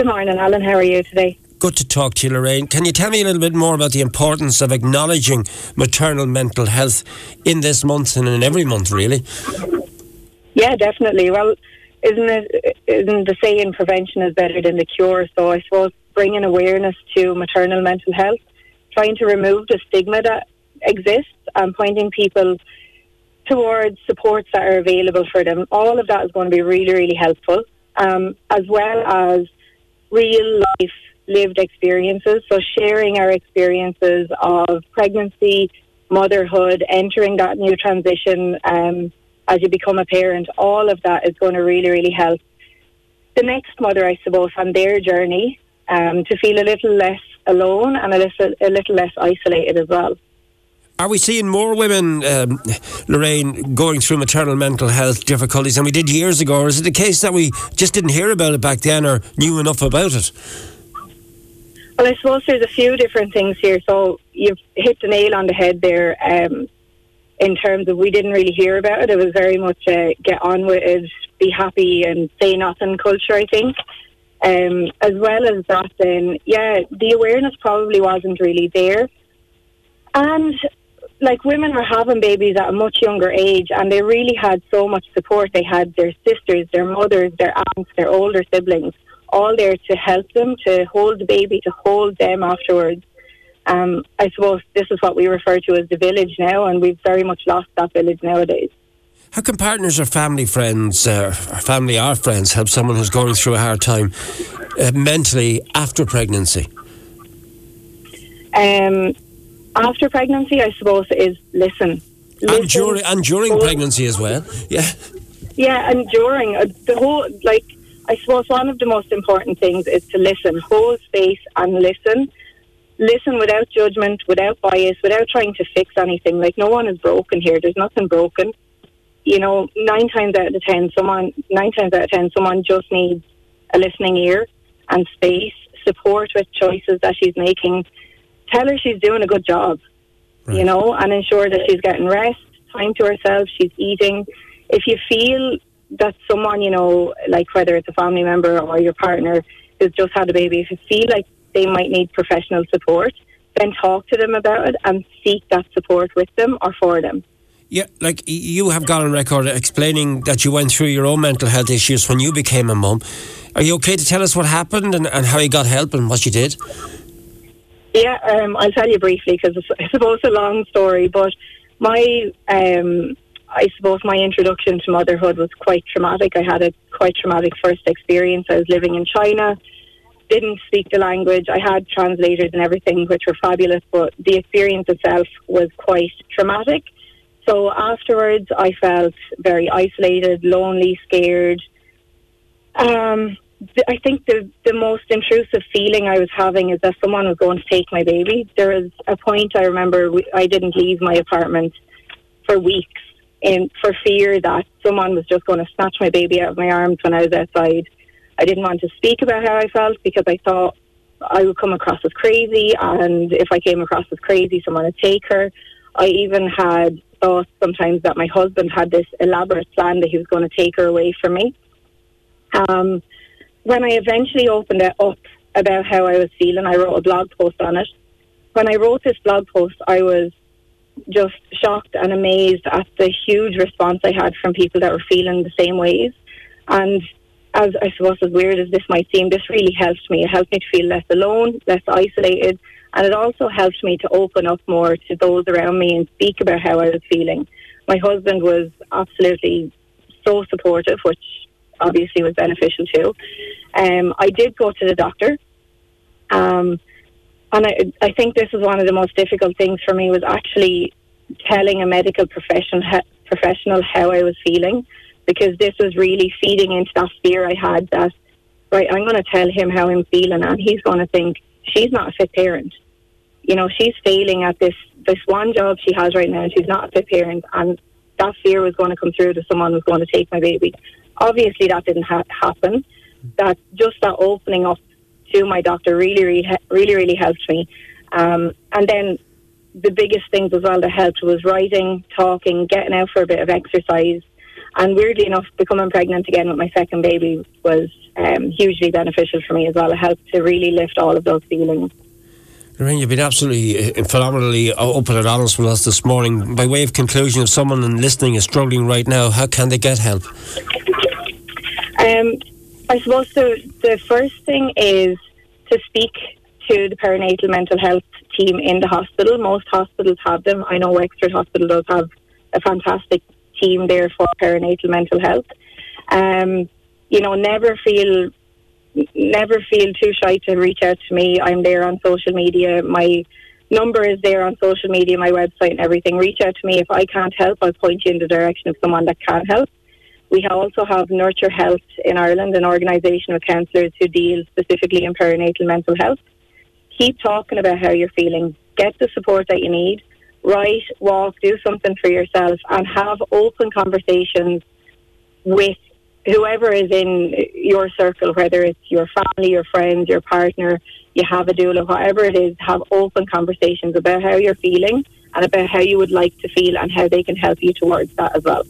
Good morning, Alan. How are you today? Good to talk to you, Lorraine. Can you tell me a little bit more about the importance of acknowledging maternal mental health in this month and in every month, really? Yeah, definitely. Well, isn't it? Isn't the saying prevention is better than the cure? So I suppose bringing awareness to maternal mental health, trying to remove the stigma that exists, and pointing people towards supports that are available for them. All of that is going to be really, really helpful, um, as well as real life lived experiences. So sharing our experiences of pregnancy, motherhood, entering that new transition um, as you become a parent, all of that is going to really, really help the next mother, I suppose, on their journey um, to feel a little less alone and a little, a little less isolated as well. Are we seeing more women, um, Lorraine, going through maternal mental health difficulties than we did years ago? Or is it the case that we just didn't hear about it back then or knew enough about it? Well, I suppose there's a few different things here. So you've hit the nail on the head there um, in terms of we didn't really hear about it. It was very much a get on with it, be happy and say nothing culture, I think. Um, as well as that, then, yeah, the awareness probably wasn't really there. And like women were having babies at a much younger age and they really had so much support. They had their sisters, their mothers, their aunts, their older siblings, all there to help them, to hold the baby, to hold them afterwards. Um, I suppose this is what we refer to as the village now, and we've very much lost that village nowadays. How can partners or family friends, uh, or family or friends, help someone who's going through a hard time uh, mentally after pregnancy? Um, after pregnancy, I suppose, is listen. listen and during, and during pregnancy as well. Yeah. Yeah, and during uh, the whole, like, I suppose one of the most important things is to listen, hold space and listen. Listen without judgment, without bias, without trying to fix anything. Like, no one is broken here. There's nothing broken. You know, nine times out of ten, someone, nine times out of ten, someone just needs a listening ear and space, support with choices that she's making tell her she's doing a good job, right. you know, and ensure that she's getting rest, time to herself, she's eating. If you feel that someone, you know, like whether it's a family member or your partner who's just had a baby, if you feel like they might need professional support, then talk to them about it and seek that support with them or for them. Yeah, like you have got on record explaining that you went through your own mental health issues when you became a mum. Are you okay to tell us what happened and, and how you got help and what you did? Yeah, um, I'll tell you briefly because I suppose it's a long story. But my, um, I suppose my introduction to motherhood was quite traumatic. I had a quite traumatic first experience. I was living in China, didn't speak the language. I had translators and everything, which were fabulous, but the experience itself was quite traumatic. So afterwards, I felt very isolated, lonely, scared. Um, I think the the most intrusive feeling I was having is that someone was going to take my baby. There was a point I remember I didn't leave my apartment for weeks in for fear that someone was just going to snatch my baby out of my arms when I was outside. I didn't want to speak about how I felt because I thought I would come across as crazy, and if I came across as crazy, someone would take her. I even had thoughts sometimes that my husband had this elaborate plan that he was going to take her away from me. Um, when I eventually opened it up about how I was feeling, I wrote a blog post on it. When I wrote this blog post, I was just shocked and amazed at the huge response I had from people that were feeling the same ways. And as I suppose, as weird as this might seem, this really helped me. It helped me to feel less alone, less isolated, and it also helped me to open up more to those around me and speak about how I was feeling. My husband was absolutely so supportive, which obviously was beneficial too. Um, I did go to the doctor, um, and I, I think this was one of the most difficult things for me was actually telling a medical profession, professional how I was feeling, because this was really feeding into that fear I had that right, I'm going to tell him how I'm feeling, and he's going to think she's not a fit parent. You know, she's failing at this this one job she has right now, and she's not a fit parent, and that fear was going to come through that someone was going to take my baby. Obviously, that didn't ha- happen. That just that opening up to my doctor really, really, really, really helped me. Um, and then the biggest things as well that helped was writing, talking, getting out for a bit of exercise, And weirdly enough, becoming pregnant again with my second baby was um, hugely beneficial for me as well. It helped to really lift all of those feelings. Lorraine, you've been absolutely uh, phenomenally open and honest with us this morning. By way of conclusion, if someone in listening is struggling right now, how can they get help? Um, I suppose the, the first thing is to speak to the perinatal mental health team in the hospital. Most hospitals have them. I know Wexford Hospital does have a fantastic team there for perinatal mental health. Um, you know, never feel never feel too shy to reach out to me. I'm there on social media. My number is there on social media, my website, and everything. Reach out to me if I can't help. I'll point you in the direction of someone that can help. We also have Nurture Health in Ireland, an organisation of counsellors who deal specifically in perinatal mental health. Keep talking about how you're feeling. Get the support that you need. Write, walk, do something for yourself, and have open conversations with whoever is in your circle, whether it's your family, your friends, your partner, you have a doula, whatever it is, have open conversations about how you're feeling and about how you would like to feel and how they can help you towards that as well.